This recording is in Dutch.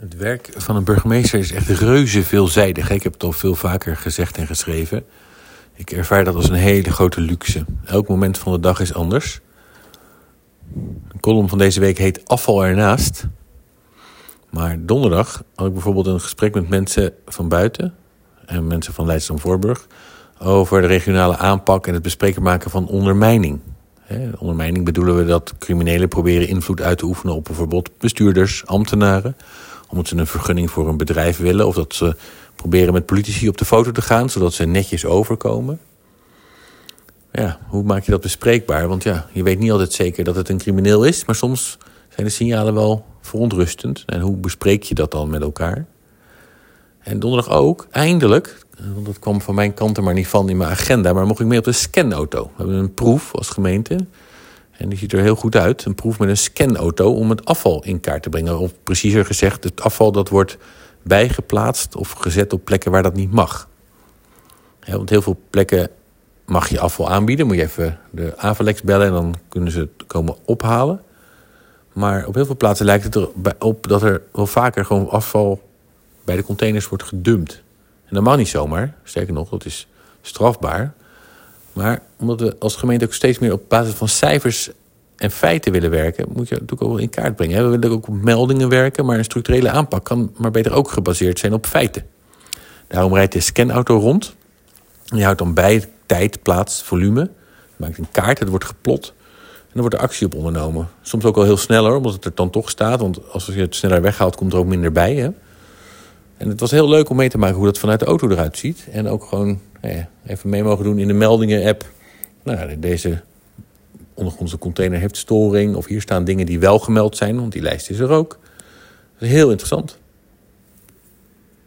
Het werk van een burgemeester is echt reuze veelzijdig. Ik heb het al veel vaker gezegd en geschreven. Ik ervaar dat als een hele grote luxe. Elk moment van de dag is anders. De column van deze week heet Afval ernaast. Maar donderdag had ik bijvoorbeeld een gesprek met mensen van buiten en mensen van Leidschendam-Voorburg over de regionale aanpak en het bespreken maken van ondermijning. ondermijning bedoelen we dat criminelen proberen invloed uit te oefenen op bijvoorbeeld bestuurders, ambtenaren omdat ze een vergunning voor een bedrijf willen. Of dat ze proberen met politici op de foto te gaan, zodat ze netjes overkomen. Ja, hoe maak je dat bespreekbaar? Want ja, je weet niet altijd zeker dat het een crimineel is, maar soms zijn de signalen wel verontrustend. En hoe bespreek je dat dan met elkaar? En donderdag ook, eindelijk, want dat kwam van mijn kant er maar niet van in mijn agenda, maar mocht ik mee op de scanauto. We hebben een proef als gemeente. En die ziet er heel goed uit. Een proef met een scanauto om het afval in kaart te brengen. Of preciezer gezegd, het afval dat wordt bijgeplaatst of gezet op plekken waar dat niet mag. Want heel veel plekken mag je afval aanbieden. Moet je even de Avalex bellen en dan kunnen ze het komen ophalen. Maar op heel veel plaatsen lijkt het erop dat er wel vaker gewoon afval bij de containers wordt gedumpt. En dat mag niet zomaar. Sterker nog, dat is strafbaar. Maar omdat we als gemeente ook steeds meer op basis van cijfers en feiten willen werken, moet je natuurlijk ook wel in kaart brengen. We willen ook op meldingen werken, maar een structurele aanpak kan maar beter ook gebaseerd zijn op feiten. Daarom rijdt de scanauto rond. Je houdt dan bij tijd, plaats, volume. Je maakt een kaart, het wordt geplot. En dan wordt er actie op ondernomen. Soms ook al heel sneller, omdat het er dan toch staat. Want als je het sneller weghaalt, komt er ook minder bij. Hè? En het was heel leuk om mee te maken hoe dat vanuit de auto eruit ziet. En ook gewoon nou even mee mogen doen in de meldingen-app. Nou, deze ondergrondse container heeft storing. Of hier staan dingen die wel gemeld zijn, want die lijst is er ook. Heel interessant.